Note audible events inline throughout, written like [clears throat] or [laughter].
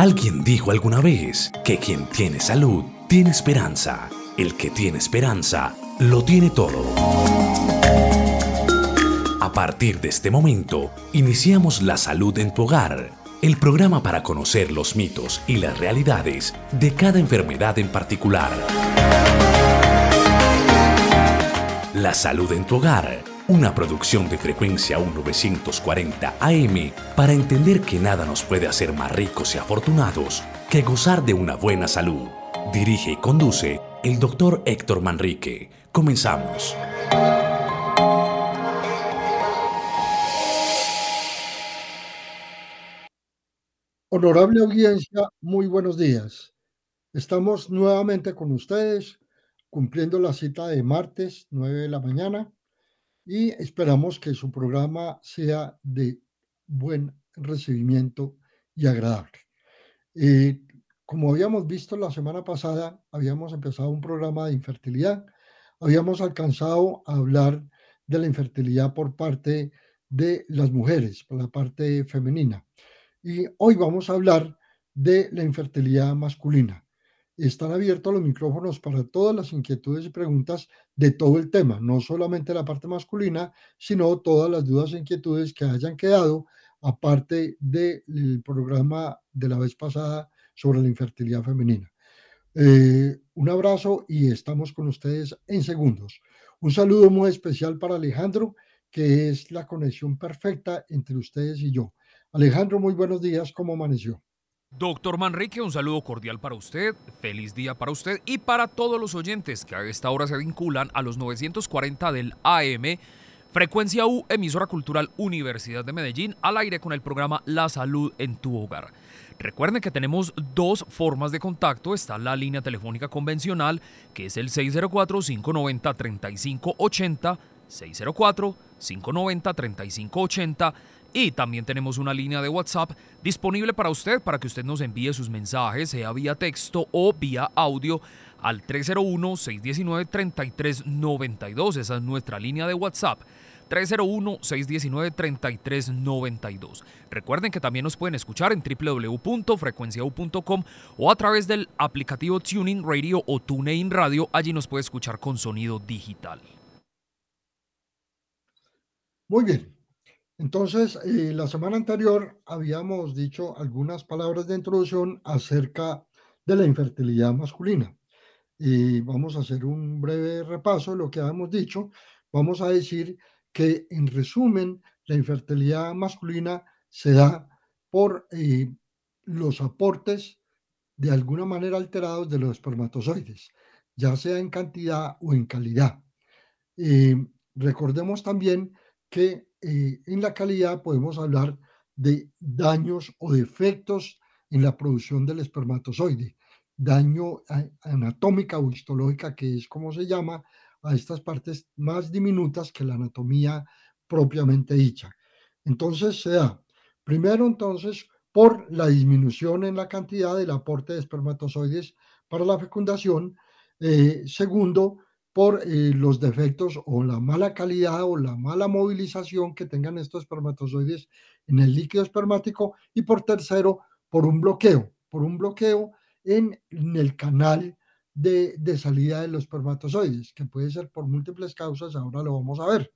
Alguien dijo alguna vez que quien tiene salud tiene esperanza. El que tiene esperanza lo tiene todo. A partir de este momento, iniciamos La Salud en tu Hogar, el programa para conocer los mitos y las realidades de cada enfermedad en particular. La Salud en tu Hogar una producción de frecuencia 1940 AM para entender que nada nos puede hacer más ricos y afortunados que gozar de una buena salud. Dirige y conduce el doctor Héctor Manrique. Comenzamos. Honorable audiencia, muy buenos días. Estamos nuevamente con ustedes cumpliendo la cita de martes 9 de la mañana y esperamos que su programa sea de buen recibimiento y agradable. Eh, como habíamos visto la semana pasada, habíamos empezado un programa de infertilidad, habíamos alcanzado a hablar de la infertilidad por parte de las mujeres, por la parte femenina. Y hoy vamos a hablar de la infertilidad masculina están abiertos los micrófonos para todas las inquietudes y preguntas de todo el tema, no solamente la parte masculina, sino todas las dudas e inquietudes que hayan quedado, aparte del programa de la vez pasada sobre la infertilidad femenina. Eh, un abrazo y estamos con ustedes en segundos. Un saludo muy especial para Alejandro, que es la conexión perfecta entre ustedes y yo. Alejandro, muy buenos días, ¿cómo amaneció? Doctor Manrique, un saludo cordial para usted, feliz día para usted y para todos los oyentes que a esta hora se vinculan a los 940 del AM, Frecuencia U, emisora cultural Universidad de Medellín, al aire con el programa La Salud en tu Hogar. Recuerden que tenemos dos formas de contacto. Está la línea telefónica convencional, que es el 604-590-3580, 604-590-3580 y también tenemos una línea de WhatsApp disponible para usted, para que usted nos envíe sus mensajes, sea vía texto o vía audio al 301-619-3392. Esa es nuestra línea de WhatsApp. 301-619-3392. Recuerden que también nos pueden escuchar en www.frecuenciau.com o a través del aplicativo Tuning Radio o TuneIn Radio. Allí nos puede escuchar con sonido digital. Muy bien, entonces, eh, la semana anterior habíamos dicho algunas palabras de introducción acerca de la infertilidad masculina. Y vamos a hacer un breve repaso de lo que habíamos dicho. Vamos a decir que, en resumen, la infertilidad masculina se da por eh, los aportes de alguna manera alterados de los espermatozoides, ya sea en cantidad o en calidad. Eh, recordemos también que eh, en la calidad podemos hablar de daños o defectos en la producción del espermatozoide, daño anatómica o histológica, que es como se llama a estas partes más diminutas que la anatomía propiamente dicha. Entonces se da, primero entonces, por la disminución en la cantidad del aporte de espermatozoides para la fecundación, eh, segundo, por eh, los defectos o la mala calidad o la mala movilización que tengan estos espermatozoides en el líquido espermático y por tercero, por un bloqueo, por un bloqueo en, el canal de, de, salida de los espermatozoides, que puede ser por múltiples causas, ahora lo vamos a ver.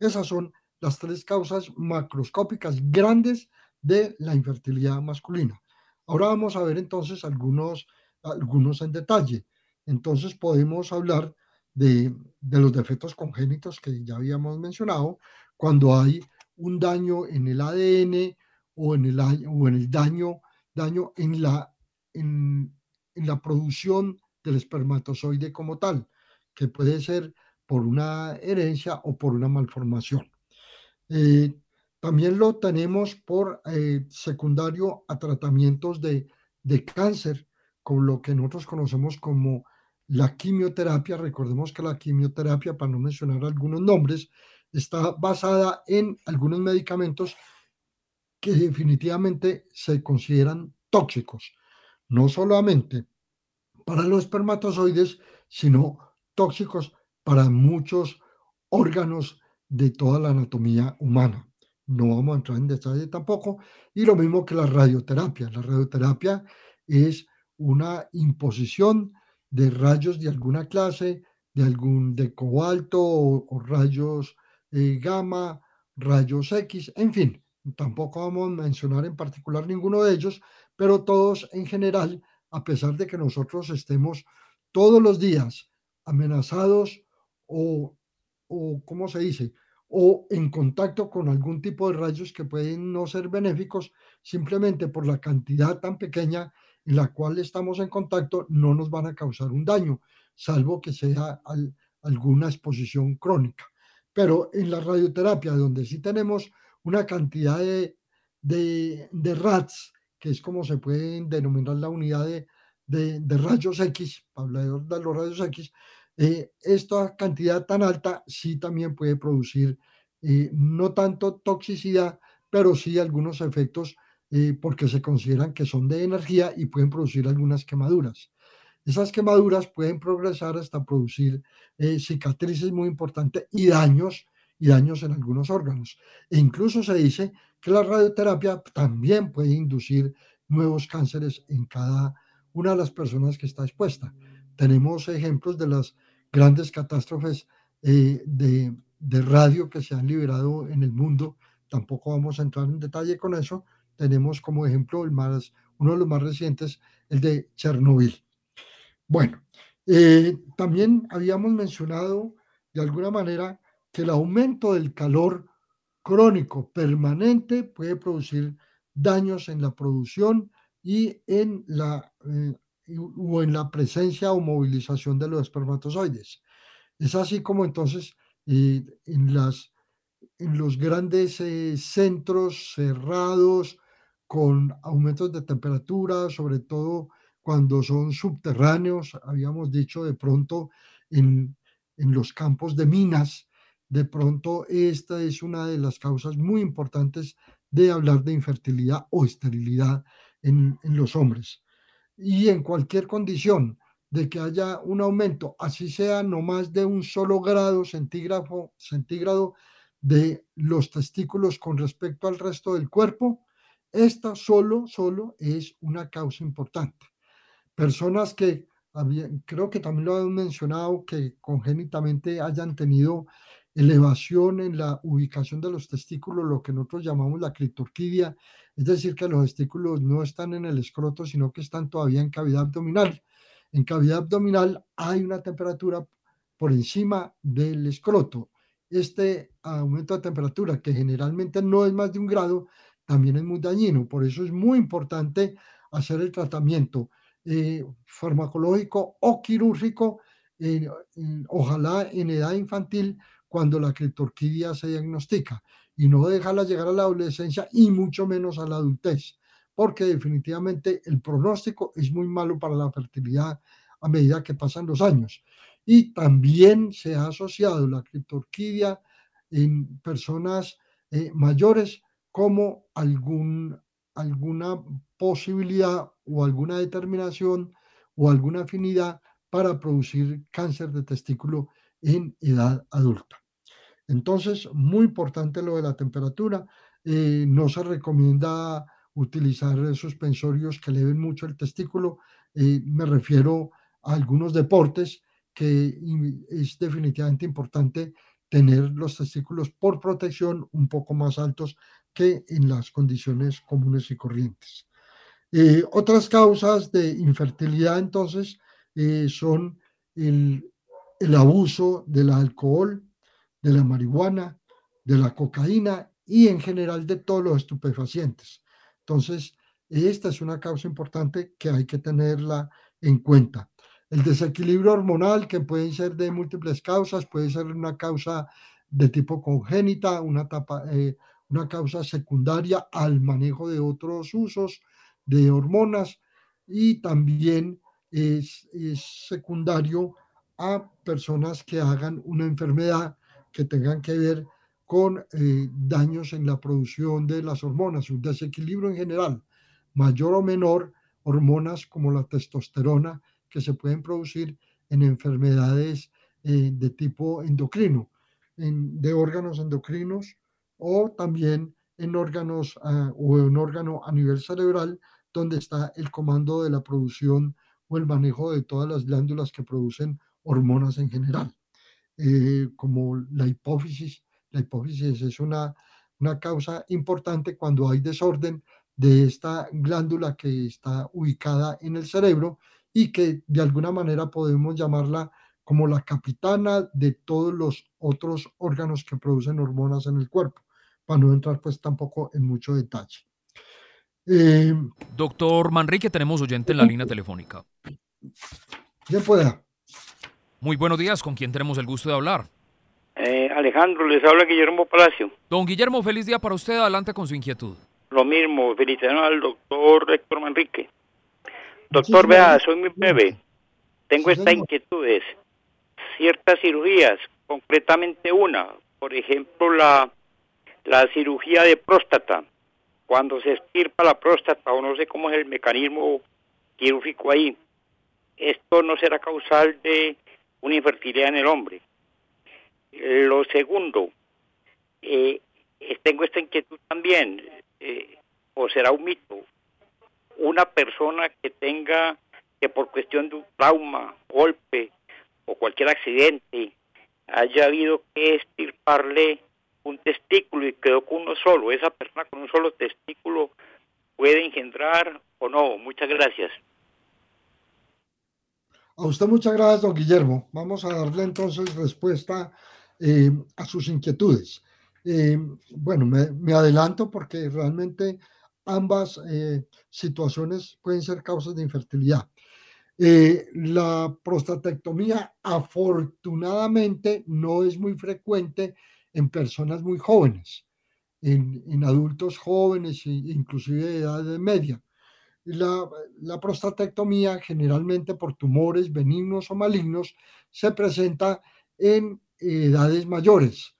Esas son las tres causas macroscópicas grandes de la infertilidad masculina. Ahora vamos a ver entonces algunos, algunos en detalle. Entonces podemos hablar de, los defectos congénitos que ya habíamos mencionado, cuando hay un daño en el ADN o en el, o en el daño, daño en, la, en, la producción del espermatozoide como tal, que puede ser por una herencia o por una malformación. Eh, también lo tenemos por eh, secundario a tratamientos de, de cáncer, con lo que nosotros conocemos como la quimioterapia, recordemos que la quimioterapia, para no mencionar algunos nombres, está basada en algunos medicamentos que definitivamente se consideran tóxicos, no solamente para los espermatozoides, sino tóxicos para muchos órganos de toda la anatomía humana. no vamos a entrar en detalle tampoco. Y lo mismo que la radioterapia. La radioterapia es una imposición de rayos de alguna clase, de algún de cobalto o, rayos eh, gamma, rayos X, en fin, tampoco vamos a mencionar en particular ninguno de ellos, pero todos en general, a pesar de que nosotros estemos todos los días amenazados o, o ¿cómo se dice? o en contacto con algún tipo de rayos que pueden no ser benéficos, simplemente por la cantidad tan pequeña en la cual estamos en contacto, no nos van a causar un daño, salvo que sea alguna exposición crónica. Pero en la radioterapia, donde sí tenemos una cantidad de, de, RATs, que es como se puede denominar la unidad de, de, rayos X, hablar de los rayos X, eh, esta cantidad tan alta sí también puede producir eh, no tanto toxicidad, pero sí algunos efectos eh, porque se consideran que son de energía y pueden producir algunas quemaduras. Esas quemaduras pueden progresar hasta producir cicatrices muy importantes y daños y daños en algunos órganos. E incluso se dice que la radioterapia también puede inducir nuevos cánceres en cada una de las personas que está expuesta. Tenemos ejemplos de las grandes catástrofes eh, de, de, radio que se han liberado en el mundo. Tampoco vamos a entrar en detalle con eso. Tenemos como ejemplo el más, uno de los más recientes, el de Chernobyl. Bueno, eh, también habíamos mencionado de alguna manera que el aumento del calor crónico permanente puede producir daños en la producción y en la eh, o en la presencia o movilización de los espermatozoides. Es así como entonces eh, en, las, en los grandes eh, centros cerrados con aumentos de temperatura, sobre todo cuando son subterráneos, habíamos dicho de pronto en, en los campos de minas, de pronto esta es una de las causas muy importantes de hablar de infertilidad o esterilidad en, en los hombres. Y en cualquier condición de que haya un aumento, así sea no más de un solo grado centígrado, centígrado de los testículos con respecto al resto del cuerpo, esta solo, solo es una causa importante. Personas que, creo que también lo han mencionado, que congénitamente hayan tenido elevación en la ubicación de los testículos, lo que nosotros llamamos la clitorquidia, es decir, que los testículos no están en el escroto, sino que están todavía en cavidad abdominal. En cavidad abdominal hay una temperatura por encima del escroto. Este aumento de temperatura, que generalmente no es más de un grado, también es muy dañino. Por eso es muy importante hacer el tratamiento eh, farmacológico o quirúrgico, ojalá en edad infantil, cuando la clitorquidia se diagnostica y no dejarla llegar a la adolescencia y mucho menos a la adultez, porque definitivamente el pronóstico es muy malo para la fertilidad a medida que pasan los años. Y también se ha asociado la clitorquidia en personas eh, mayores como alguna posibilidad o alguna determinación o alguna afinidad para producir cáncer de testículo en edad adulta. Entonces, muy importante lo de la temperatura. Eh, no se recomienda utilizar suspensorios que eleven mucho el testículo. Eh, me refiero a algunos deportes que es definitivamente importante tener los testículos por protección un poco más altos que en las condiciones comunes y corrientes. Eh, otras causas de infertilidad entonces son el, el abuso del alcohol, de la marihuana, de la cocaína y en general de todos los estupefacientes. Entonces, esta es una causa importante que hay que tenerla en cuenta. El desequilibrio hormonal, que puede ser de múltiples causas, puede ser una causa de tipo congénita, una, eh, una causa secundaria al manejo de otros usos de hormonas y también es, secundario a personas que hagan una enfermedad que tengan que ver con eh, daños en la producción de las hormonas, un desequilibrio en general, mayor o menor, hormonas como la testosterona que se pueden producir en enfermedades eh, de tipo endocrino, en, de órganos endocrinos, o también en órganos ah, o en órgano a nivel cerebral donde está el comando de la producción o el manejo de todas las glándulas que producen hormonas en general, eh, como la hipófisis. La hipófisis es una, una causa importante cuando hay desorden de esta glándula que está ubicada en el cerebro y que de alguna manera podemos llamarla como la capitana de todos los otros órganos que producen hormonas en el cuerpo, para no entrar pues tampoco en mucho detalle. Eh, Doctor Manrique, tenemos oyente en la línea telefónica. Bien pueda. Muy buenos días, ¿con quién tenemos el gusto de hablar? Eh, Alejandro, les habla Guillermo Palacio. Don Guillermo, feliz día para usted, adelante con su inquietud. Lo mismo, felicitaciones al doctor Héctor Manrique. Doctor, vea, soy muy breve. Tengo esta estas inquietudes. Ciertas cirugías, concretamente una, por ejemplo, la, la cirugía de próstata. Cuando se estirpa la próstata, o no sé cómo es el mecanismo quirúrgico ahí, esto no será causal de una infertilidad en el hombre. Lo segundo, eh, tengo esta inquietud también, eh, o será un mito, una persona que tenga, que por cuestión de un trauma, golpe o cualquier accidente, haya habido que estirparle un testículo y quedó con uno solo, esa persona con un solo testículo puede engendrar o no. Muchas gracias. A usted muchas gracias, don Guillermo. Vamos a darle entonces respuesta eh, a sus inquietudes. Eh, bueno, me, adelanto porque realmente ambas eh, situaciones pueden ser causas de infertilidad. la prostatectomía afortunadamente no es muy frecuente en personas muy jóvenes, en, en adultos jóvenes e inclusive de edad media. La, la, prostatectomía, generalmente por tumores benignos o malignos, se presenta en edades mayores.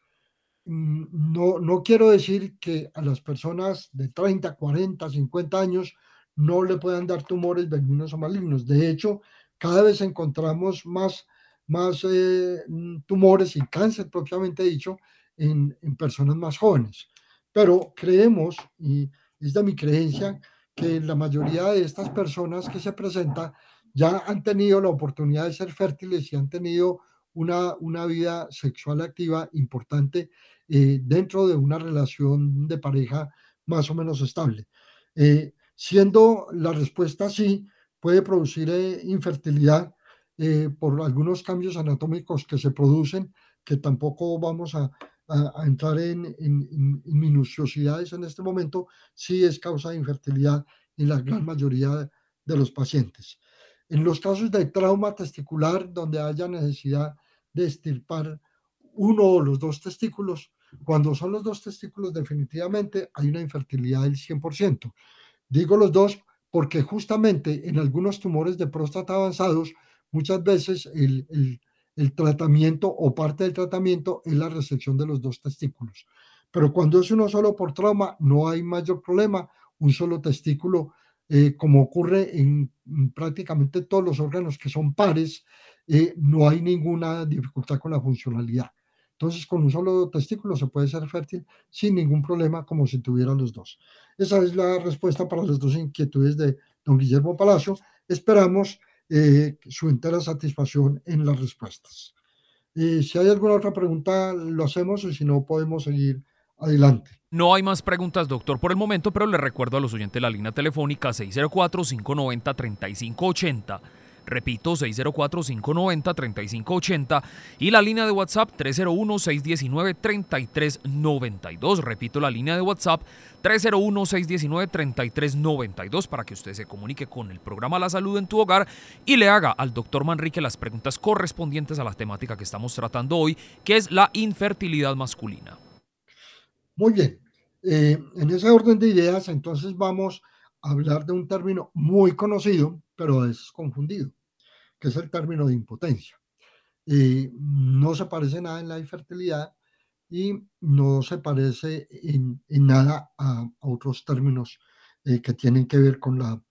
Mm, no, no quiero decir que a las personas de 30, 40, 50 años no le puedan dar tumores benignos o malignos. De hecho, cada vez encontramos más, más eh, mm, tumores y cáncer propiamente dicho en, en personas más jóvenes. Pero creemos, y es de mi creencia, que la mayoría de estas personas que se presentan ya han tenido la oportunidad de ser fértiles y han tenido una, una vida sexual activa importante eh, dentro de una relación de pareja más o menos estable. Eh, siendo la respuesta sí, puede producir eh, infertilidad por algunos cambios anatómicos que se producen, que tampoco vamos a, a, entrar en, en, minuciosidades en este momento, sí es causa de infertilidad en la gran mayoría de los pacientes. En los casos de trauma testicular, donde haya necesidad de estirpar uno o los dos testículos, cuando son los dos testículos definitivamente hay una infertilidad del 100%. Digo los dos porque justamente en algunos tumores de próstata avanzados, muchas veces el, el el tratamiento o parte del tratamiento es la resección de los dos testículos. Pero cuando es uno solo por trauma, no hay mayor problema. Un solo testículo, eh, como ocurre en, prácticamente todos los órganos que son pares, eh, no hay ninguna dificultad con la funcionalidad. Entonces, con un solo testículo se puede ser fértil sin ningún problema, como si tuvieran los dos. Esa es la respuesta para las dos inquietudes de don Guillermo Palacio. Esperamos eh, su entera satisfacción en las respuestas. Eh, si hay alguna otra pregunta, lo hacemos y si no, podemos seguir adelante. No hay más preguntas, doctor, por el momento, pero le recuerdo a los oyentes la línea telefónica 604-590-3580 Repito, 604-590-3580 y la línea de WhatsApp 301-619-3392. Repito, la línea de WhatsApp 301-619-3392 para que usted se comunique con el programa La Salud en tu hogar y le haga al doctor Manrique las preguntas correspondientes a la temática que estamos tratando hoy, que es la infertilidad masculina. Muy bien. Eh, en ese orden de ideas, entonces vamos a hablar de un término muy conocido pero es confundido, que es el término de impotencia. y no se parece nada en la infertilidad y no se parece en, nada a, otros términos eh, que tienen que ver con la,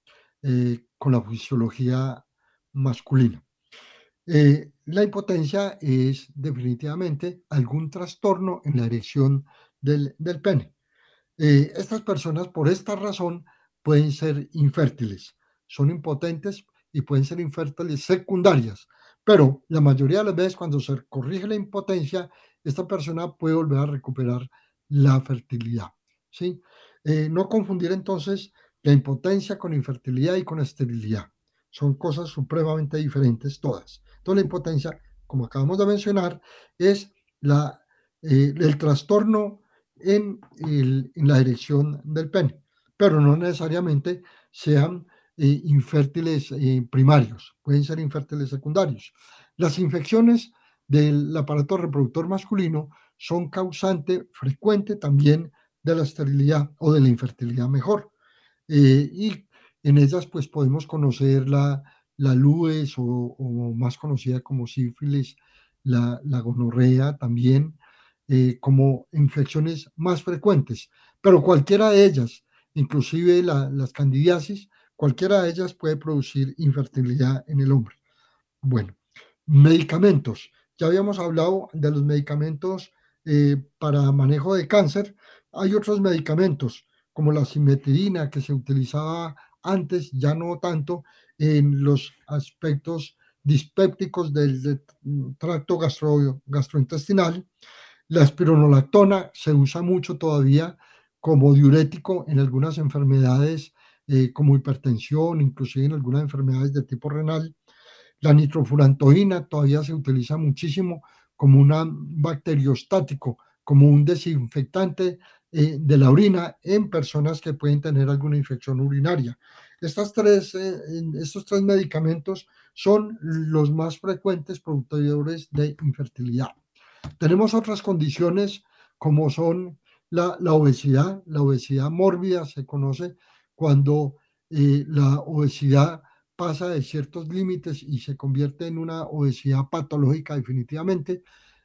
eh, con la fisiología masculina. Eh, la impotencia es definitivamente algún trastorno en la erección del, del pene. Eh, estas personas, por esta razón, pueden ser infértiles, son impotentes y pueden ser infértiles secundarias. Pero la mayoría de las veces, cuando se corrige la impotencia, esta persona puede volver a recuperar la fertilidad. ¿sí? Eh, no confundir entonces la impotencia con infertilidad y con esterilidad. Son cosas supremamente diferentes todas. Entonces la impotencia, como acabamos de mencionar, es la, eh, el trastorno en, la dirección del pene, pero no necesariamente sean eh, infértiles primarios, pueden ser infértiles secundarios. Las infecciones del aparato reproductor masculino son causante frecuente también de la esterilidad o de la infertilidad mejor. Eh, y en ellas pues podemos conocer la, la LUES o, más conocida como sífilis, la, la gonorrea también, eh, como infecciones más frecuentes, pero cualquiera de ellas, inclusive las candidiasis, cualquiera de ellas puede producir infertilidad en el hombre. Bueno, medicamentos. Ya habíamos hablado de los medicamentos eh, para manejo de cáncer. Hay otros medicamentos como la simetirina que se utilizaba antes, ya no tanto, en los aspectos dispépticos del, tracto gastrointestinal la espironolactona se usa mucho todavía como diurético en algunas enfermedades eh, como hipertensión, inclusive en algunas enfermedades de tipo renal. La nitrofurantoína todavía se utiliza muchísimo como un bacteriostático, como un desinfectante eh, de la orina en personas que pueden tener alguna infección urinaria. Estas tres, eh, estos tres medicamentos son los más frecuentes productores de infertilidad. Tenemos otras condiciones como son la, obesidad. La obesidad mórbida se conoce cuando eh, la obesidad pasa de ciertos límites y se convierte en una obesidad patológica definitivamente.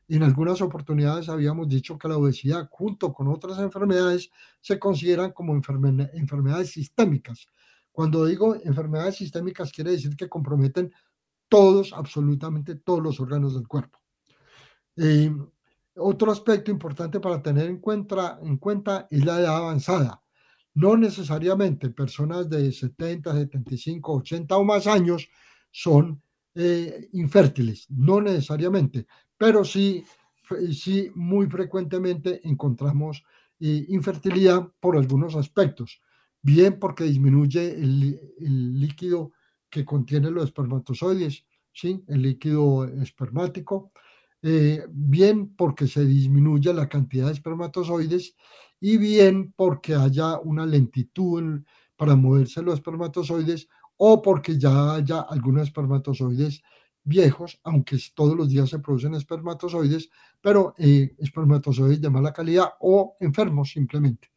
En algunas oportunidades habíamos dicho que la obesidad junto con otras enfermedades se consideran como enfermedades sistémicas. Cuando digo enfermedades sistémicas quiere decir que comprometen todos, absolutamente todos los órganos del cuerpo. Eh, otro aspecto importante para tener en cuenta, en cuenta es la edad avanzada. No necesariamente personas de 70, 75, 80 o más años son eh, infértiles, no necesariamente, pero sí, sí muy frecuentemente encontramos eh, infertilidad por algunos aspectos. Bien porque disminuye el, el, líquido que contiene los espermatozoides, ¿sí? el líquido espermático, eh, bien porque se disminuye la cantidad de espermatozoides y bien porque haya una lentitud para moverse los espermatozoides o porque ya haya algunos espermatozoides viejos, aunque todos los días se producen espermatozoides, pero eh, espermatozoides de mala calidad o enfermos simplemente.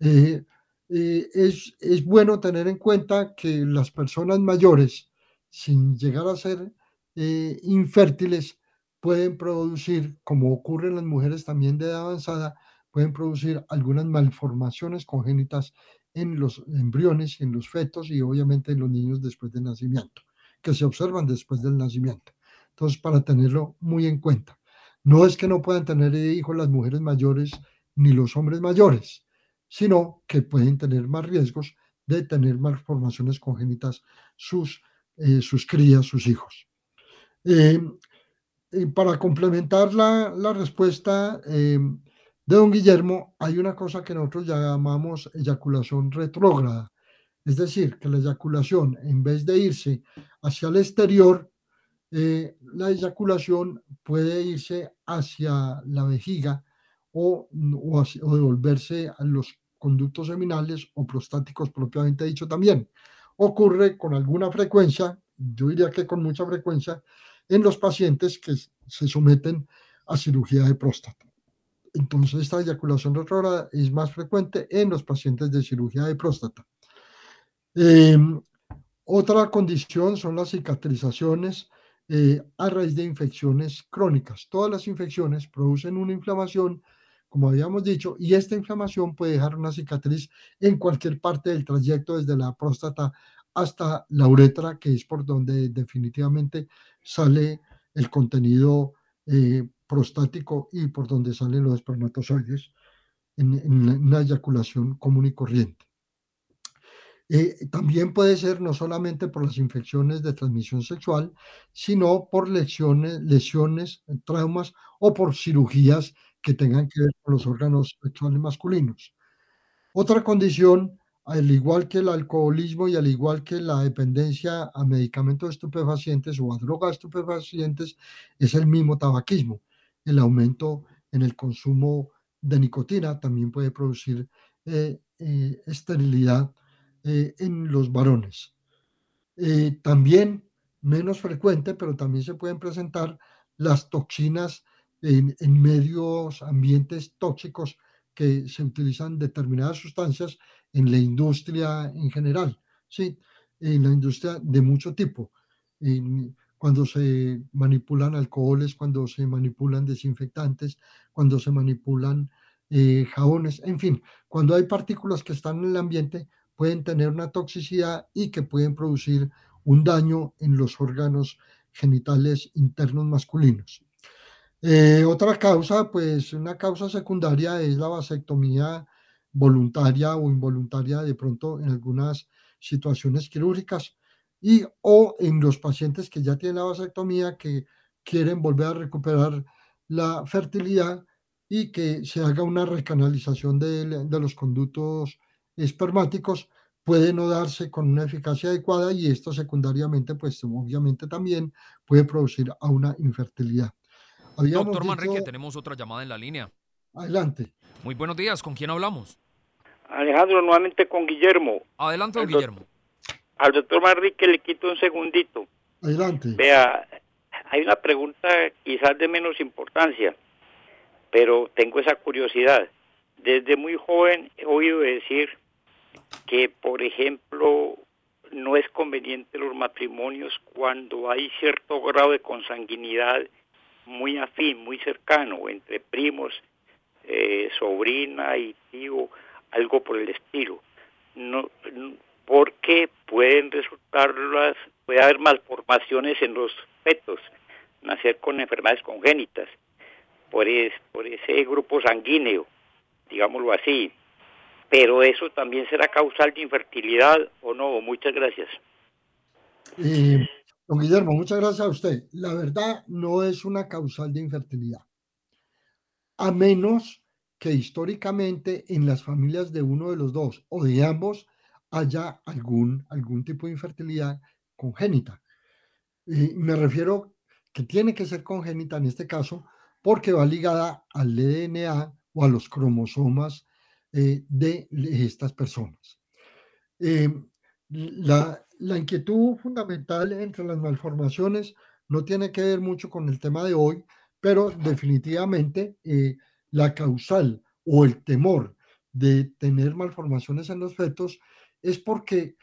Eh, es, es bueno tener en cuenta que las personas mayores, sin llegar a ser infértiles, pueden producir, como ocurre en las mujeres también de edad avanzada, pueden producir algunas malformaciones congénitas en los embriones, en los fetos y obviamente en los niños después del nacimiento, que se observan después del nacimiento. Entonces, para tenerlo muy en cuenta. No es que no puedan tener hijos las mujeres mayores ni los hombres mayores, sino que pueden tener más riesgos de tener malformaciones congénitas sus, eh, sus crías, sus hijos. Eh, y para complementar la, la respuesta eh, de don Guillermo, hay una cosa que nosotros llamamos eyaculación retrógrada. Es decir, que la eyaculación, en vez de irse hacia el exterior, eh, la eyaculación puede irse hacia la vejiga o, o, o, devolverse a los conductos seminales o prostáticos propiamente dicho también. Ocurre con alguna frecuencia, yo diría que con mucha frecuencia, en los pacientes que se someten a cirugía de próstata. Entonces, esta eyaculación retrógrada es más frecuente en los pacientes de cirugía de próstata. Em, otra condición son las cicatrizaciones eh, a raíz de infecciones crónicas. Todas las infecciones producen una inflamación, como habíamos dicho, y esta inflamación puede dejar una cicatriz en cualquier parte del trayecto, desde la próstata hasta la uretra, que es por donde definitivamente sale el contenido eh, prostático y por donde salen los espermatozoides. en, una eyaculación común y corriente. Eh, también puede ser no solamente por las infecciones de transmisión sexual, sino por lesiones, lesiones, traumas o por cirugías que tengan que ver con los órganos sexuales masculinos. Otra condición, al igual que el alcoholismo y al igual que la dependencia a medicamentos estupefacientes o a drogas estupefacientes, es el mismo tabaquismo. El aumento en el consumo de nicotina también puede producir eh, eh, esterilidad eh, en los varones. también menos frecuente, pero también se pueden presentar las toxinas en, en, medios, ambientes tóxicos que se utilizan determinadas sustancias en la industria en general, ¿sí? en la industria de mucho tipo. En, cuando se manipulan alcoholes, cuando se manipulan desinfectantes, cuando se manipulan eh, jabones, en fin, cuando hay partículas que están en el ambiente, pueden tener una toxicidad y que pueden producir un daño en los órganos genitales internos masculinos. Eh, otra causa, pues una causa secundaria es la vasectomía voluntaria o involuntaria de pronto en algunas situaciones quirúrgicas y o en los pacientes que ya tienen la vasectomía que quieren volver a recuperar la fertilidad y que se haga una recanalización de, de los conductos espermáticos puede no darse con una eficacia adecuada y esto secundariamente pues obviamente también puede producir a una infertilidad. Doctor Manrique, tenemos otra llamada en la línea. Adelante. Muy buenos días, ¿con quién hablamos? Alejandro, nuevamente con Guillermo. Adelante, Guillermo al doctor Manrique le quito un segundito. Adelante. Vea, hay una pregunta quizás de menos importancia, pero tengo esa curiosidad. Desde muy joven he oído decir que, por ejemplo, no es conveniente los matrimonios cuando hay cierto grado de consanguinidad muy afín, muy cercano, entre primos, eh, sobrina y tío, algo por el estilo. No, porque pueden resultar puede haber malformaciones en los fetos, nacer con enfermedades congénitas, por, por ese grupo sanguíneo, digámoslo así. Pero eso también será causal de infertilidad o no. Muchas gracias. Don Guillermo, muchas gracias a usted. La verdad no es una causal de infertilidad, a menos que históricamente en las familias de uno de los dos o de ambos haya algún, algún tipo de infertilidad congénita. Y me refiero que tiene que ser congénita en este caso porque va ligada al DNA o a los cromosomas eh, de estas personas. Eh, la, la, inquietud fundamental entre las malformaciones no tiene que ver mucho con el tema de hoy, pero definitivamente eh, la causal o el temor de tener malformaciones en los fetos es porque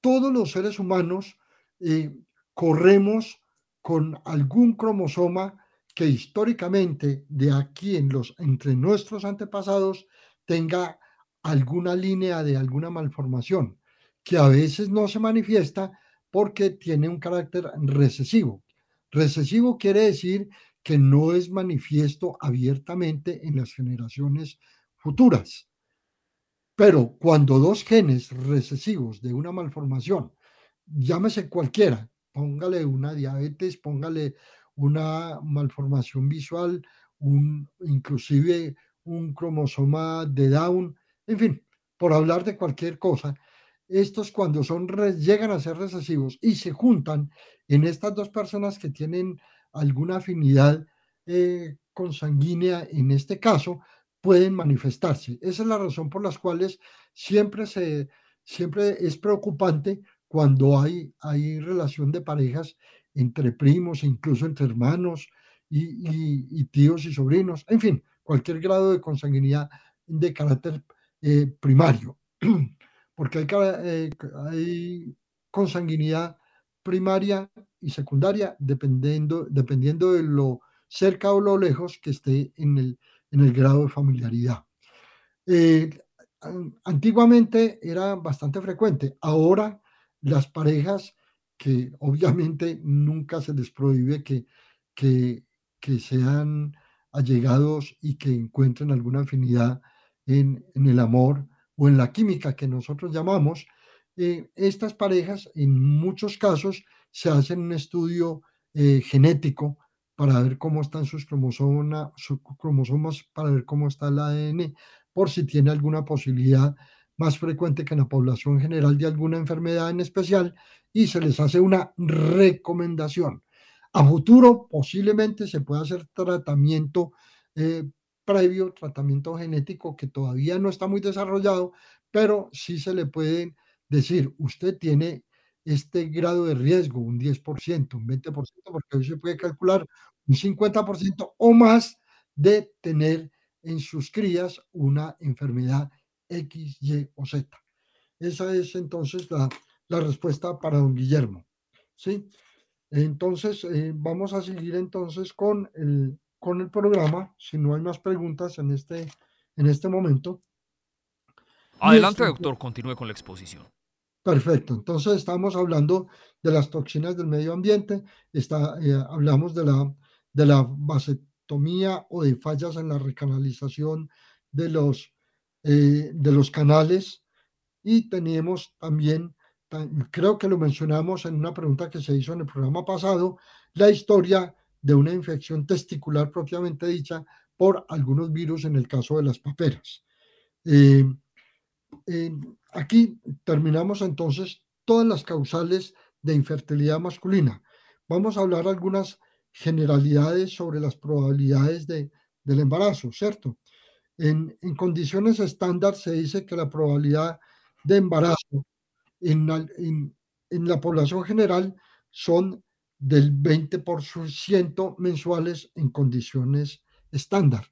todos los seres humanos eh, corremos con algún cromosoma que históricamente de aquí en los entre nuestros antepasados tenga alguna línea de alguna malformación que a veces no se manifiesta porque tiene un carácter recesivo. Recesivo quiere decir que no es manifiesto abiertamente en las generaciones futuras. Pero cuando dos genes recesivos de una malformación, llámese cualquiera, póngale una diabetes, póngale una malformación visual, un, inclusive un cromosoma de Down, en fin, por hablar de cualquier cosa, estos cuando son llegan a ser recesivos y se juntan en estas dos personas que tienen alguna afinidad eh, consanguínea en este caso, pueden manifestarse. Esa es la razón por las cuales siempre, se, siempre es preocupante cuando hay, hay relación de parejas entre primos, incluso entre hermanos y, tíos y sobrinos, en fin, cualquier grado de consanguinidad de carácter eh, primario, [clears throat] porque eh, hay consanguinidad primaria y secundaria dependiendo, dependiendo de lo cerca o lo lejos que esté en el, en el grado de familiaridad. Eh, antiguamente era bastante frecuente, ahora las parejas que obviamente nunca se les prohíbe que, que, que sean allegados y que encuentren alguna afinidad en, el amor o en la química que nosotros llamamos, estas parejas en muchos casos se hacen un estudio eh, genético para ver cómo están sus, sus cromosomas, para ver cómo está el ADN, por si tiene alguna posibilidad más frecuente que en la población general de alguna enfermedad en especial y se les hace una recomendación. A futuro posiblemente se pueda hacer tratamiento eh, previo, tratamiento genético que todavía no está muy desarrollado, pero sí se le puede decir, usted tiene este grado de riesgo, un 10%, un 20%, porque hoy se puede calcular un 50% o más de tener en sus crías una enfermedad X, Y o Z. Esa es entonces la, la respuesta para don Guillermo. ¿sí? Entonces, eh, vamos a seguir entonces con el, con el programa, si no hay más preguntas en este, en este momento. Adelante, doctor, continúe con la exposición. Perfecto. Entonces estamos hablando de las toxinas del medio ambiente, está, eh, hablamos de la, de la vasectomía o de fallas en la recanalización de los, eh, de los canales y teníamos también, creo que lo mencionamos en una pregunta que se hizo en el programa pasado, la historia de una infección testicular propiamente dicha por algunos virus en el caso de las paperas. Eh, aquí terminamos entonces todas las causales de infertilidad masculina. Vamos a hablar algunas generalidades sobre las probabilidades de, del embarazo, ¿cierto? En, en, condiciones estándar se dice que la probabilidad de embarazo en, en, en la población general son del 20% mensuales en condiciones estándar.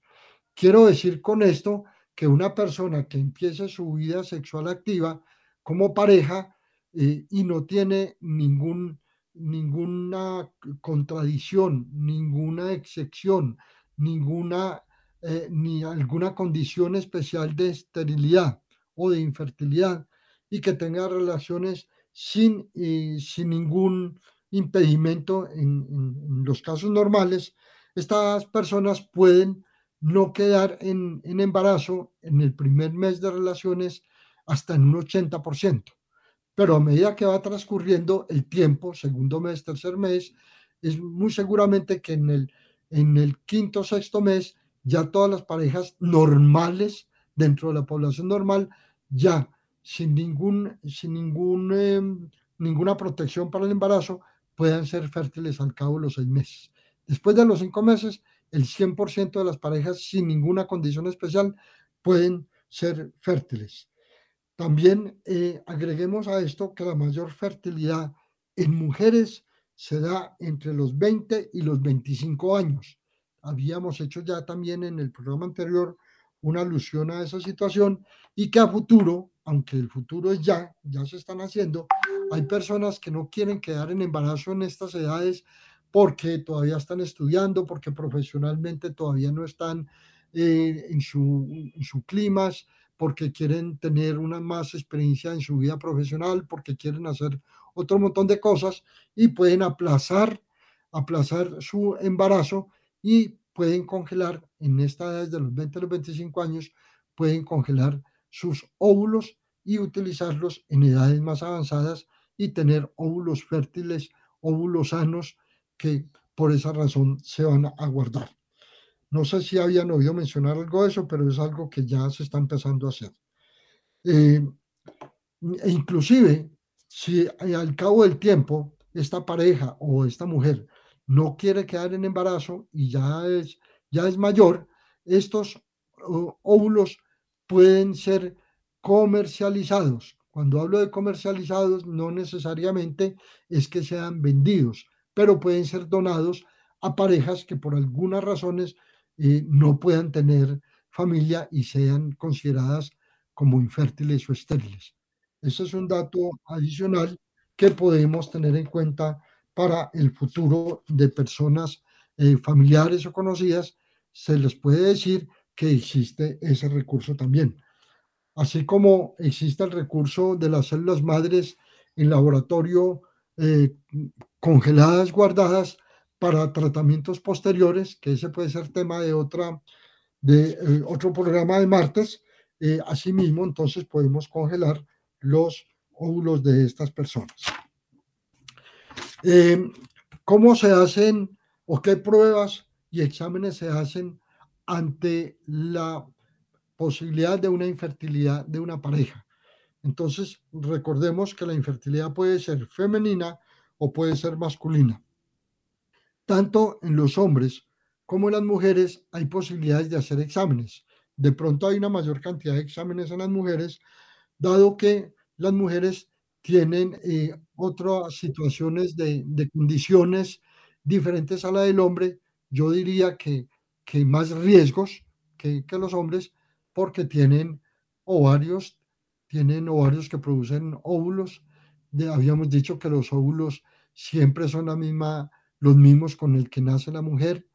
Quiero decir con esto que una persona que empiece su vida sexual activa como pareja eh, y no tiene ningún, ninguna contradicción, ninguna excepción, ninguna eh, ni alguna condición especial de esterilidad o de infertilidad y que tenga relaciones sin, eh, sin ningún impedimento en, en, los casos normales, estas personas pueden no quedar en, embarazo en el primer mes de relaciones hasta en un 80%. Pero a medida que va transcurriendo el tiempo, segundo mes, tercer mes, es muy seguramente que en el, en el quinto, sexto mes, ya todas las parejas normales dentro de la población normal, ya sin, ningún, sin ningún, em, ninguna protección para el embarazo, puedan ser fértiles al cabo de los seis meses. Después de los cinco meses, el 100% de las parejas sin ninguna condición especial pueden ser fértiles. También eh, agreguemos a esto que la mayor fertilidad en mujeres se da entre los 20 y los 25 años. Habíamos hecho ya también en el programa anterior una alusión a esa situación y que a futuro, aunque el futuro es ya, ya se están haciendo, hay personas que no quieren quedar en embarazo en estas edades porque todavía están estudiando, porque profesionalmente todavía no están eh, en, su, en su clima, porque quieren tener una más experiencia en su vida profesional, porque quieren hacer otro montón de cosas y pueden aplazar, aplazar su embarazo y pueden congelar en esta edad de los 20 a los 25 años, pueden congelar sus óvulos y utilizarlos en edades más avanzadas y tener óvulos fértiles, óvulos sanos que por esa razón se van a guardar. No sé si habían oído mencionar algo de eso, pero es algo que ya se está empezando a hacer. Eh, e inclusive, si al cabo del tiempo esta pareja o esta mujer no quiere quedar en embarazo y ya es, ya es mayor, estos óvulos pueden ser comercializados. Cuando hablo de comercializados, no necesariamente es que sean vendidos, pero pueden ser donados a parejas que por algunas razones eh, no puedan tener familia y sean consideradas como infértiles o estériles. Ese es un dato adicional que podemos tener en cuenta para el futuro de personas eh, familiares o conocidas. Se les puede decir que existe ese recurso también. Así como existe el recurso de las células madres en laboratorio eh, congeladas, guardadas para tratamientos posteriores, que ese puede ser tema de, otra, de eh, otro programa de martes. eh, asimismo, entonces podemos congelar los óvulos de estas personas. ¿Cómo se hacen o qué pruebas y exámenes se hacen ante la posibilidad de una infertilidad de una pareja? Entonces, recordemos que la infertilidad puede ser femenina o puede ser masculina. Tanto en los hombres como en las mujeres hay posibilidades de hacer exámenes. De pronto hay una mayor cantidad de exámenes en las mujeres, dado que las mujeres tienen eh, otras situaciones de, condiciones diferentes a la del hombre, yo diría que, que más riesgos que, que los hombres, porque tienen ovarios, tienen ovarios que producen óvulos. habíamos dicho que los óvulos siempre son la misma, los mismos con el que nace la mujer.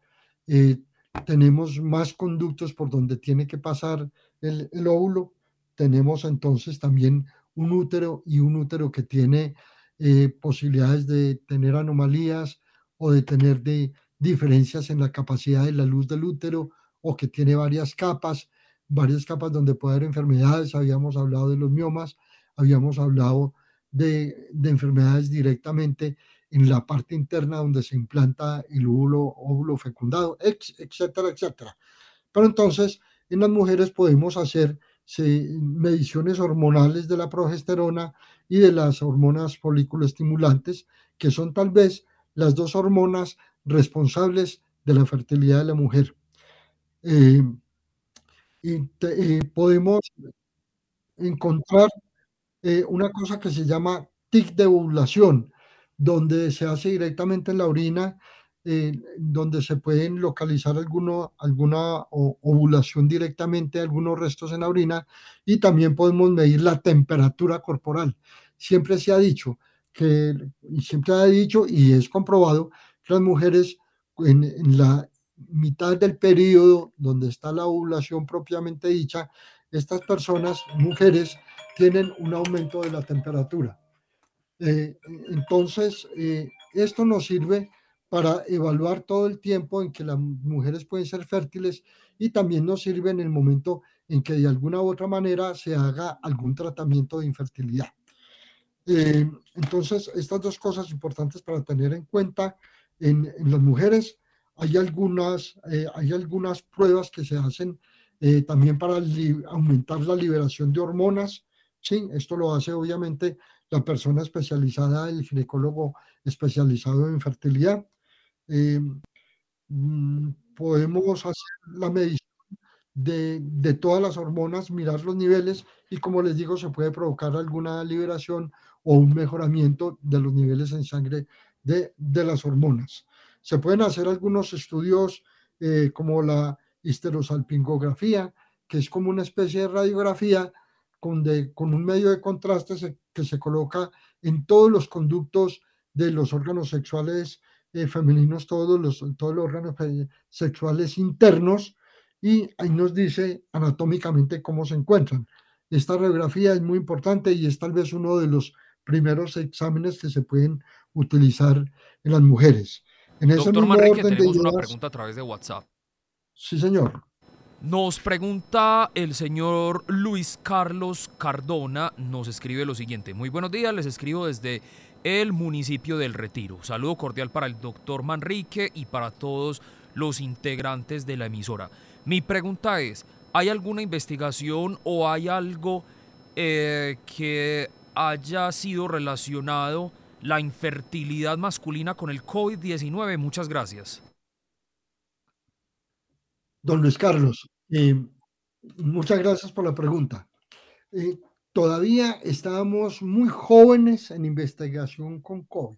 Eh, tenemos más conductos por donde tiene que pasar el, el, óvulo. Tenemos entonces también un útero y un útero que tiene eh, posibilidades de tener anomalías o de tener de diferencias en la capacidad de la luz del útero o que tiene varias capas varias capas donde puede haber enfermedades, habíamos hablado de los miomas, habíamos hablado de, enfermedades directamente en la parte interna donde se implanta el óvulo, óvulo fecundado, etcétera, etcétera. Pero entonces, en las mujeres podemos hacer mediciones hormonales de la progesterona y de las hormonas estimulantes, que son tal vez las dos hormonas responsables de la fertilidad de la mujer. Eh, y, podemos encontrar eh, una cosa que se llama tic de ovulación, donde se hace directamente en la orina, eh, donde se pueden localizar alguno, alguna ovulación directamente, algunos restos en la orina, y también podemos medir la temperatura corporal. Siempre se ha dicho que, y siempre ha dicho, y es comprobado, que las mujeres en la mitad del periodo donde está la ovulación propiamente dicha, estas personas, mujeres, tienen un aumento de la temperatura. Eh, entonces, eh, esto nos sirve para evaluar todo el tiempo en que las mujeres pueden ser fértiles y también nos sirve en el momento en que de alguna u otra manera se haga algún tratamiento de infertilidad. Eh, entonces, estas dos cosas importantes para tener en cuenta en, en las mujeres hay algunas, eh, hay algunas pruebas que se hacen eh, también para aumentar la liberación de hormonas. Sí, esto lo hace obviamente la persona especializada, el ginecólogo especializado en fertilidad. Eh, mm, podemos hacer la medición de, de, todas las hormonas, mirar los niveles y como les digo, se puede provocar alguna liberación o un mejoramiento de los niveles en sangre de, de las hormonas. Se pueden hacer algunos estudios eh, como la histerosalpingografía, que es como una especie de radiografía con, con un medio de contraste que se coloca en todos los conductos de los órganos sexuales eh, femeninos, todos los, todos los órganos sexuales internos, y ahí nos dice anatómicamente cómo se encuentran. Esta radiografía es muy importante y es tal vez uno de los primeros exámenes que se pueden utilizar en las mujeres. Doctor Manrique, tenemos una pregunta a través de WhatsApp. Sí, señor. Nos pregunta el señor Luis Carlos Cardona, nos escribe lo siguiente. Muy buenos días, les escribo desde el municipio del Retiro. Saludo cordial para el doctor Manrique y para todos los integrantes de la emisora. Mi pregunta es, ¿hay alguna investigación o hay algo eh, que haya sido relacionado la infertilidad masculina con el COVID-19? Muchas gracias. Don Luis Carlos, eh, muchas gracias por la pregunta. Eh, todavía estamos muy jóvenes en investigación con COVID.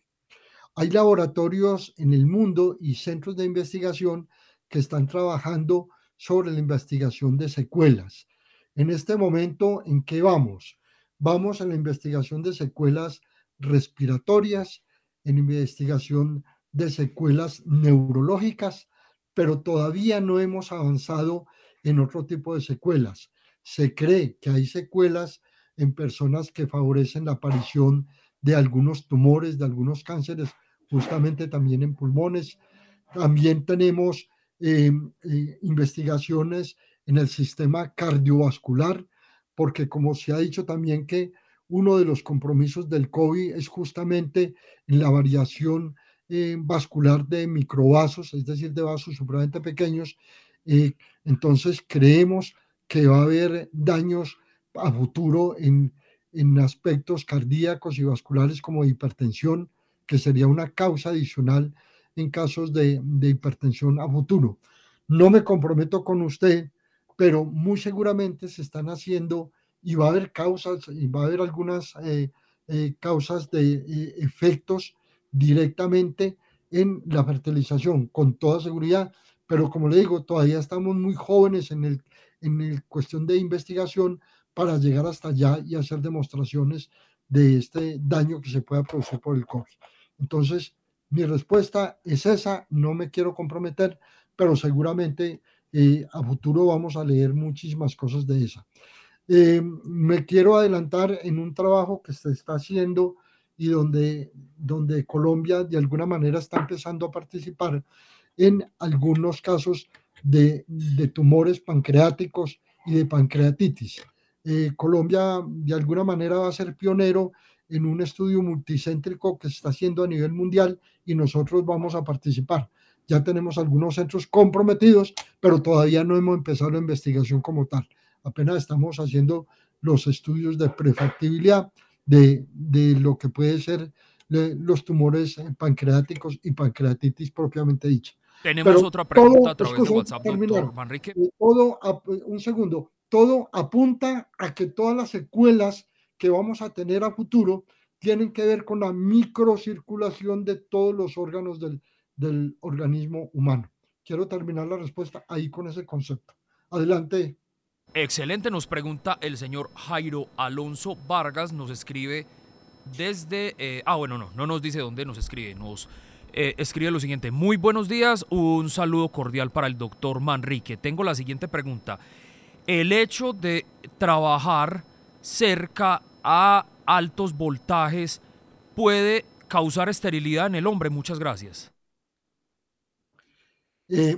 Hay laboratorios en el mundo y centros de investigación que están trabajando sobre la investigación de secuelas. En este momento, ¿en qué vamos? Vamos a la investigación de secuelas respiratorias, en investigación de secuelas neurológicas, pero todavía no hemos avanzado en otro tipo de secuelas. Se cree que hay secuelas en personas que favorecen la aparición de algunos tumores, de algunos cánceres, justamente también en pulmones. También tenemos eh, eh, investigaciones en el sistema cardiovascular, porque como se ha dicho también que uno de los compromisos del COVID es justamente la variación eh, vascular de microvasos, es decir, de vasos supremamente pequeños. Entonces creemos que va a haber daños a futuro en, en aspectos cardíacos y vasculares como hipertensión, que sería una causa adicional en casos de, de hipertensión a futuro. No me comprometo con usted, pero muy seguramente se están haciendo y va a haber causas, y va a haber algunas eh, eh, causas de eh, efectos directamente en la fertilización, con toda seguridad, pero como le digo, todavía estamos muy jóvenes en el, en el cuestión de investigación para llegar hasta allá y hacer demostraciones de este daño que se pueda producir por el COVID. Entonces, mi respuesta es esa, no me quiero comprometer, pero seguramente a futuro vamos a leer muchísimas cosas de esa. Eh, me quiero adelantar en un trabajo que se está haciendo y donde, donde Colombia de alguna manera está empezando a participar en algunos casos de, de tumores pancreáticos y de pancreatitis. Eh, Colombia de alguna manera va a ser pionero en un estudio multicéntrico que se está haciendo a nivel mundial y nosotros vamos a participar. Ya tenemos algunos centros comprometidos, pero todavía no hemos empezado la investigación como tal apenas estamos haciendo los estudios de prefactibilidad de, de lo que puede ser los tumores pancreáticos y pancreatitis propiamente dicha. Tenemos otra pregunta a través de WhatsApp, doctor Manrique. Eh, todo, un segundo, todo apunta a que todas las secuelas que vamos a tener a futuro tienen que ver con la microcirculación de todos los órganos del, del organismo humano. Quiero terminar la respuesta ahí con ese concepto. Adelante, Excelente, nos pregunta el señor Jairo Alonso Vargas, nos escribe desde... Eh, ah, bueno, no, no nos dice dónde nos escribe, nos eh, escribe lo siguiente. Muy buenos días, un saludo cordial para el doctor Manrique. Tengo la siguiente pregunta. El hecho de trabajar cerca a altos voltajes puede causar esterilidad en el hombre. Muchas gracias. Eh,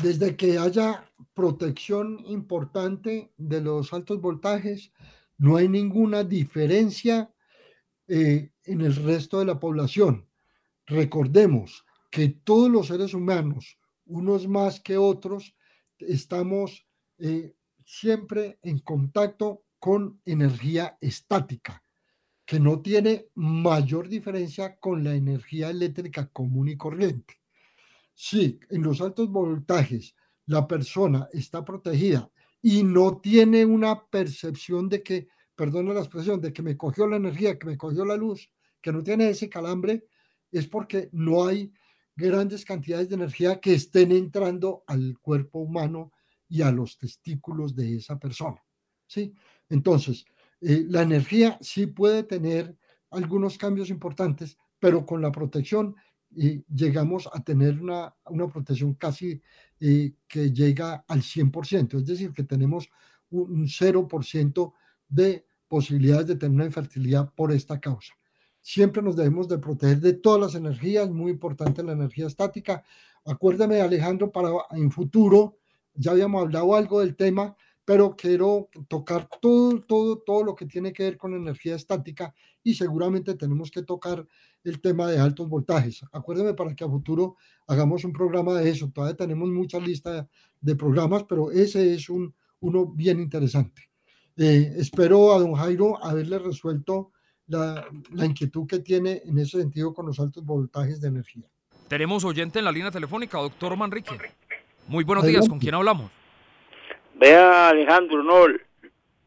desde que haya protección importante de los altos voltajes, no hay ninguna diferencia eh, en el resto de la población. Recordemos que todos los seres humanos, unos más que otros, estamos eh, siempre en contacto con energía estática, que no tiene mayor diferencia con la energía eléctrica común y corriente. Si en los altos voltajes la persona está protegida y no tiene una percepción de que, perdona la expresión, de que me cogió la energía, que me cogió la luz, que no tiene ese calambre, es porque no hay grandes cantidades de energía que estén entrando al cuerpo humano y a los testículos de esa persona. ¿sí? Entonces, eh, la energía sí puede tener algunos cambios importantes, pero con la protección y llegamos a tener una, una protección casi eh, que llega al 100%, es decir, que tenemos un 0% de posibilidades de tener una infertilidad por esta causa. Siempre nos debemos de proteger de todas las energías, muy importante la energía estática. Acuérdame, Alejandro, para en futuro, ya habíamos hablado algo del tema, pero quiero tocar todo, todo, todo lo que tiene que ver con energía estática y seguramente tenemos que tocar el tema de altos voltajes. Acuérdeme para que a futuro hagamos un programa de eso. Todavía tenemos mucha lista de programas, pero ese es un, uno bien interesante. Eh, espero a don Jairo haberle resuelto la, la inquietud que tiene en ese sentido con los altos voltajes de energía. Tenemos oyente en la línea telefónica, doctor Manrique. Muy buenos días, ¿con quién hablamos? Vea, Alejandro, no,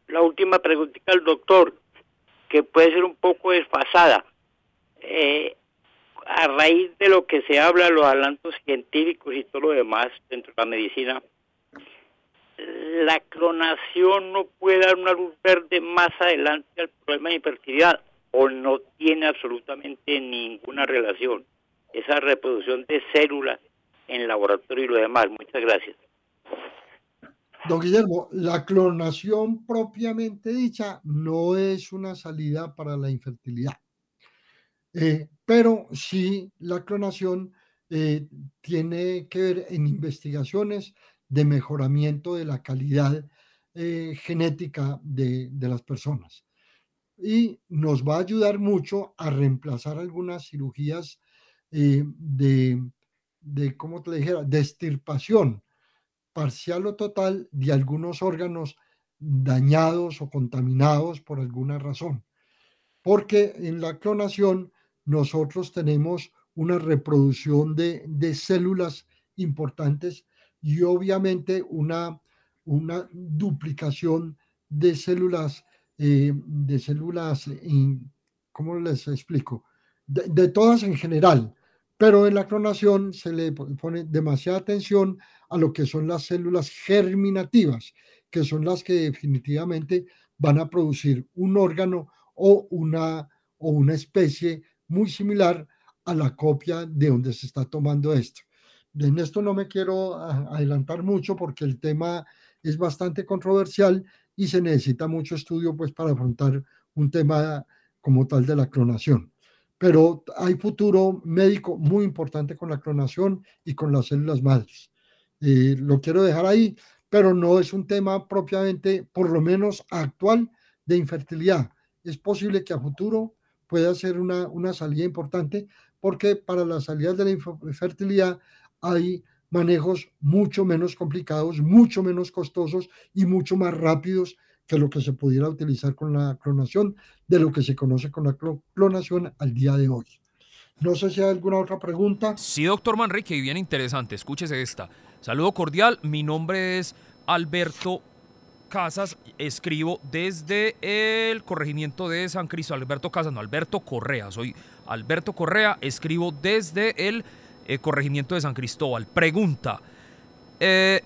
la última pregunta al doctor, que puede ser un poco desfasada. Eh, a raíz de lo que se habla, los adelantos científicos y todo lo demás dentro de la medicina, la clonación no puede dar una luz verde más adelante al problema de infertilidad o no tiene absolutamente ninguna relación. Esa reproducción de células en laboratorio y lo demás. Muchas gracias. Don Guillermo, la clonación propiamente dicha no es una salida para la infertilidad, eh, pero sí la clonación eh, tiene que ver en investigaciones de mejoramiento de la calidad eh, genética de, las personas. Y nos va a ayudar mucho a reemplazar algunas cirugías de, de, ¿cómo te dijera?, de extirpación parcial o total de algunos órganos dañados o contaminados por alguna razón. Porque en la clonación nosotros tenemos una reproducción de, de células importantes y obviamente una, una duplicación de células, eh, de células, ¿cómo les explico? De, todas en general, pero en la clonación se le pone demasiada atención a lo que son las células germinativas, que son las que definitivamente van a producir un órgano o una, o una especie muy similar a la copia de donde se está tomando esto. En esto no me quiero adelantar mucho porque el tema es bastante controversial y se necesita mucho estudio pues para afrontar un tema como tal de la clonación. Pero hay futuro médico muy importante con la clonación y con las células madres. Eh, lo quiero dejar ahí, pero no es un tema propiamente, por lo menos actual, de infertilidad. Es posible que a futuro pueda ser una, una salida importante porque para las salidas de la infertilidad hay manejos mucho menos complicados, mucho menos costosos y mucho más rápidos que lo que se pudiera utilizar con la clonación, de lo que se conoce con la clonación al día de hoy. No sé si hay alguna otra pregunta. Sí, doctor Manrique, y bien interesante. Escúchese esta. Saludo cordial. Mi nombre es Alberto Casas. Escribo desde el corregimiento de San Cristo. Alberto Casas, no, Alberto Correa. Soy Alberto Correa. Escribo desde el eh, corregimiento de San Cristóbal. Pregunta. Eh,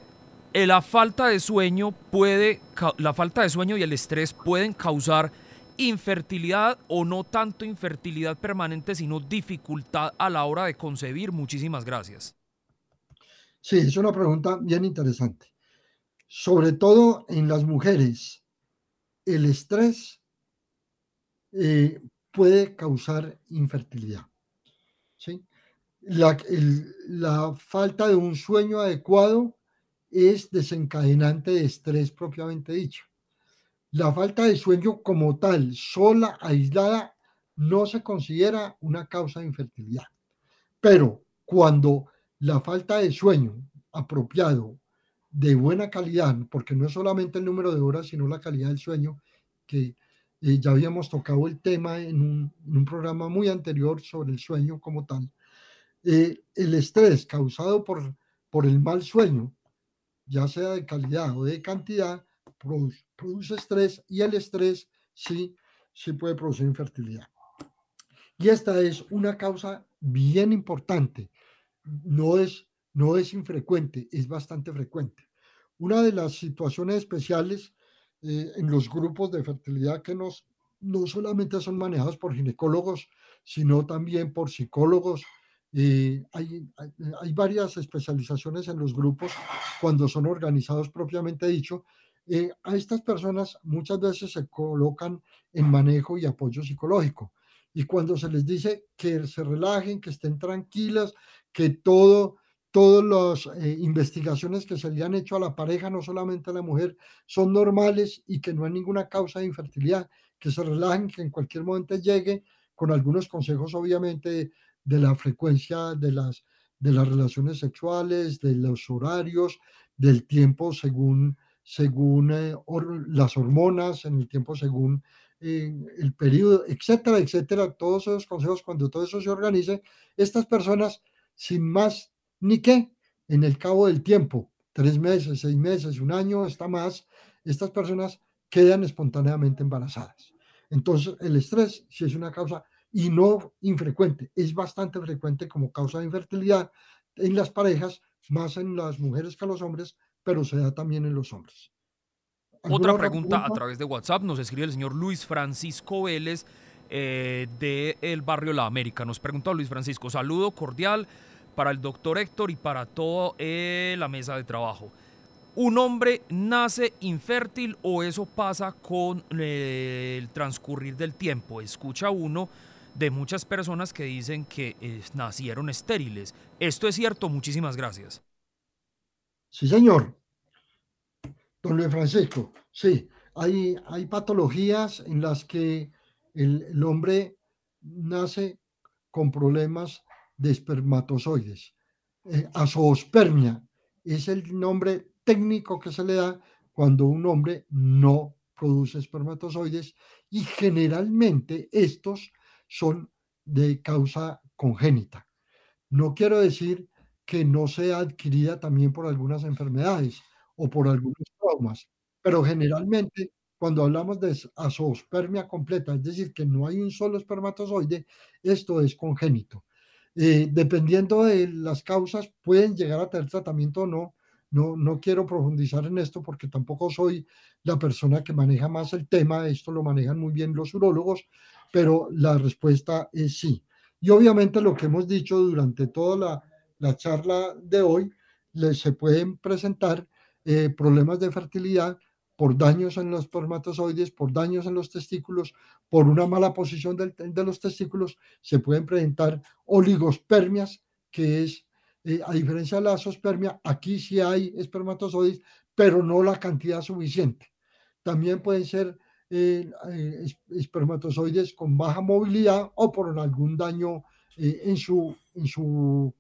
la falta de sueño puede, la falta de sueño y el estrés pueden causar infertilidad o no tanto infertilidad permanente, sino dificultad a la hora de concebir. Muchísimas gracias. Sí, es una pregunta bien interesante. Sobre todo en las mujeres, el estrés eh, puede causar infertilidad. ¿sí? la, falta de un sueño adecuado es desencadenante de estrés propiamente dicho. La falta de sueño como tal, sola, aislada, no se considera una causa de infertilidad. Pero cuando la falta de sueño apropiado, de buena calidad, porque no es solamente el número de horas, sino la calidad del sueño, que eh, ya habíamos tocado el tema en un, programa muy anterior sobre el sueño como tal, eh, el estrés causado por, por el mal sueño, ya sea de calidad o de cantidad, produce, estrés y el estrés sí, sí puede producir infertilidad. Y esta es una causa bien importante. No es, no es infrecuente, es bastante frecuente. Una de las situaciones especiales eh, en los grupos de fertilidad que nos, no solamente son manejados por ginecólogos, sino también por psicólogos, eh, hay, varias especializaciones en los grupos cuando son organizados propiamente dicho. Eh, a estas personas muchas veces se colocan en manejo y apoyo psicológico. Y cuando se les dice que se relajen, que estén tranquilas, que todo, todas las eh, investigaciones que se le han hecho a la pareja, no solamente a la mujer, son normales y que no hay ninguna causa de infertilidad, que se relajen, que en cualquier momento llegue, con algunos consejos obviamente de la frecuencia de las, de las relaciones sexuales, de los horarios, del tiempo según, según eh, las hormonas, en el tiempo según eh, el periodo, etcétera, etcétera. Todos esos consejos, cuando todo eso se organice, estas personas, sin más ni qué, en el cabo del tiempo, tres meses, seis meses, un año, está más, estas personas quedan espontáneamente embarazadas. Entonces, el estrés, si es una causa y no infrecuente, es bastante frecuente como causa de infertilidad en las parejas, más en las mujeres que en los hombres, pero se da también en los hombres. Otra pregunta, a través de WhatsApp nos escribe el señor Luis Francisco Vélez eh, del barrio La América. Nos pregunta Luis Francisco, saludo cordial para el doctor Héctor y para toda eh, la mesa de trabajo. ¿Un hombre nace infértil o eso pasa con eh, el transcurrir del tiempo? Escucha uno de muchas personas que dicen que nacieron estériles. ¿Esto es cierto? Muchísimas gracias. Sí, señor. Don Luis Francisco, sí, hay, hay patologías en las que el, hombre nace con problemas de espermatozoides. Eh, azoospermia es el nombre técnico que se le da cuando un hombre no produce espermatozoides y generalmente estos son de causa congénita. No quiero decir que no sea adquirida también por algunas enfermedades o por algunos traumas, pero generalmente cuando hablamos de azoospermia completa, es decir, que no hay un solo espermatozoide, esto es congénito. Eh, dependiendo de las causas, pueden llegar a tener tratamiento o no. No, no quiero profundizar en esto porque tampoco soy la persona que maneja más el tema, esto lo manejan muy bien los urólogos, pero la respuesta es sí. Y obviamente lo que hemos dicho durante toda la, la charla de hoy, les se pueden presentar eh, problemas de fertilidad por daños en los espermatozoides, por daños en los testículos, por una mala posición de los testículos, se pueden presentar oligospermias, que es, eh, a diferencia de la azospermia, aquí sí hay espermatozoides, pero no la cantidad suficiente. También pueden ser eh, espermatozoides con baja movilidad o por algún daño en, su, en su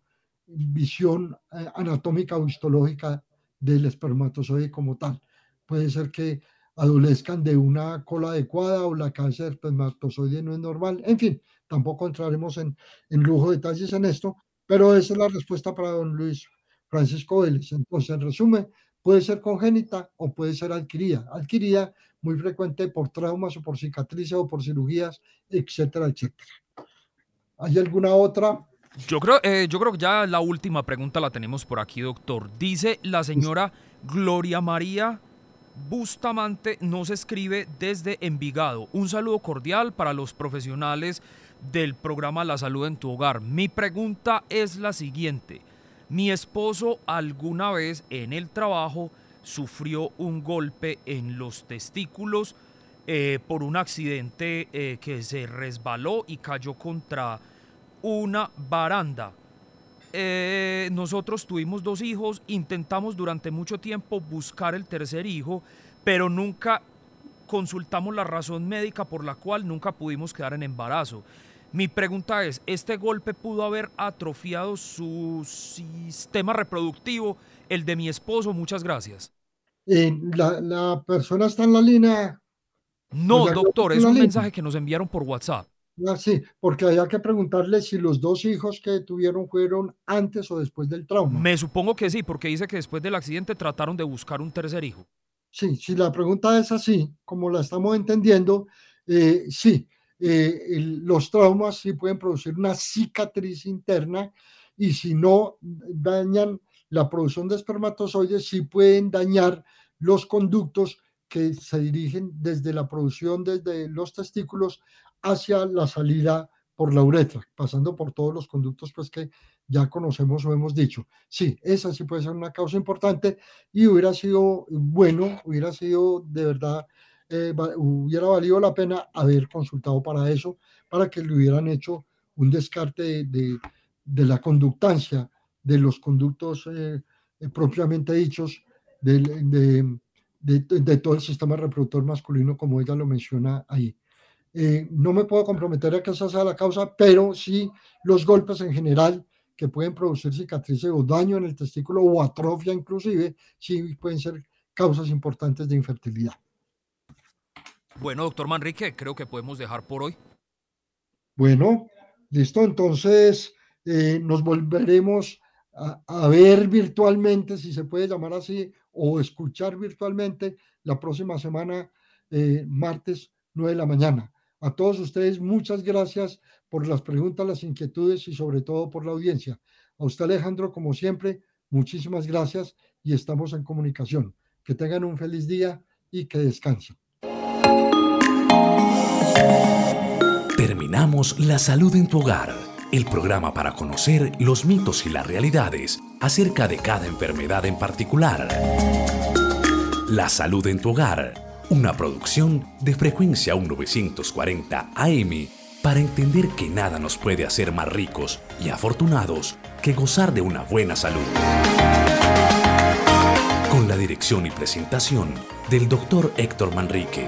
visión anatómica o histológica del espermatozoide como tal. Puede ser que adolezcan de una cola adecuada o la cabeza del espermatozoide no es normal. En fin, tampoco entraremos en, en lujo de detalles en esto, pero esa es la respuesta para don Luis Francisco Vélez. Entonces, en resumen, puede ser congénita o puede ser adquirida. Adquirida muy frecuente por traumas o por cicatrices o por cirugías, etcétera, etcétera. ¿Hay alguna otra? Yo creo, eh, yo creo que ya la última pregunta la tenemos por aquí, doctor. Dice la señora Gloria María Bustamante, nos escribe desde Envigado. Un saludo cordial para los profesionales del programa La Salud en tu Hogar. Mi pregunta es la siguiente. Mi esposo alguna vez en el trabajo sufrió un golpe en los testículos eh, por un accidente eh, que se resbaló y cayó contra una baranda. Eh, nosotros tuvimos dos hijos, intentamos durante mucho tiempo buscar el tercer hijo, pero nunca consultamos la razón médica por la cual nunca pudimos quedar en embarazo. Mi pregunta es, ¿este golpe pudo haber atrofiado su sistema reproductivo, el de mi esposo? Muchas gracias. Eh, la, persona está en la línea? No, doctor, es un mensaje que nos enviaron por WhatsApp. Ah, sí, porque había que preguntarle si los dos hijos que tuvieron fueron antes o después del trauma. Me supongo que sí, porque dice que después del accidente trataron de buscar un tercer hijo. Sí, si la pregunta es así, como la estamos entendiendo, eh, sí, eh, los traumas sí pueden producir una cicatriz interna y si no dañan la producción de espermatozoides, sí pueden dañar los conductos que se dirigen desde la producción, desde los testículos hacia la salida por la uretra, pasando por todos los conductos pues, que ya conocemos o hemos dicho. Sí, esa sí puede ser una causa importante y hubiera sido bueno, hubiera sido de verdad, eh, hubiera valido la pena haber consultado para eso, para que le hubieran hecho un descarte de, de, la conductancia de los conductos eh, eh, propiamente dichos de, de, todo el sistema reproductor masculino, como ella lo menciona ahí. Eh, no me puedo comprometer a que esa sea la causa, pero sí los golpes en general que pueden producir cicatrices o daño en el testículo o atrofia inclusive, sí pueden ser causas importantes de infertilidad. Bueno, doctor Manrique, creo que podemos dejar por hoy. Bueno, listo, entonces eh, nos volveremos a, ver virtualmente, si se puede llamar así, o escuchar virtualmente la próxima semana, eh, martes 9 de la mañana. A todos ustedes, muchas gracias por las preguntas, las inquietudes y sobre todo por la audiencia. A usted, Alejandro, como siempre, muchísimas gracias y estamos en comunicación. Que tengan un feliz día y que descansen. Terminamos La Salud en tu Hogar, el programa para conocer los mitos y las realidades acerca de cada enfermedad en particular. La Salud en tu Hogar una producción de frecuencia 1940 AM para entender que nada nos puede hacer más ricos y afortunados que gozar de una buena salud. Con la dirección y presentación del doctor Héctor Manrique.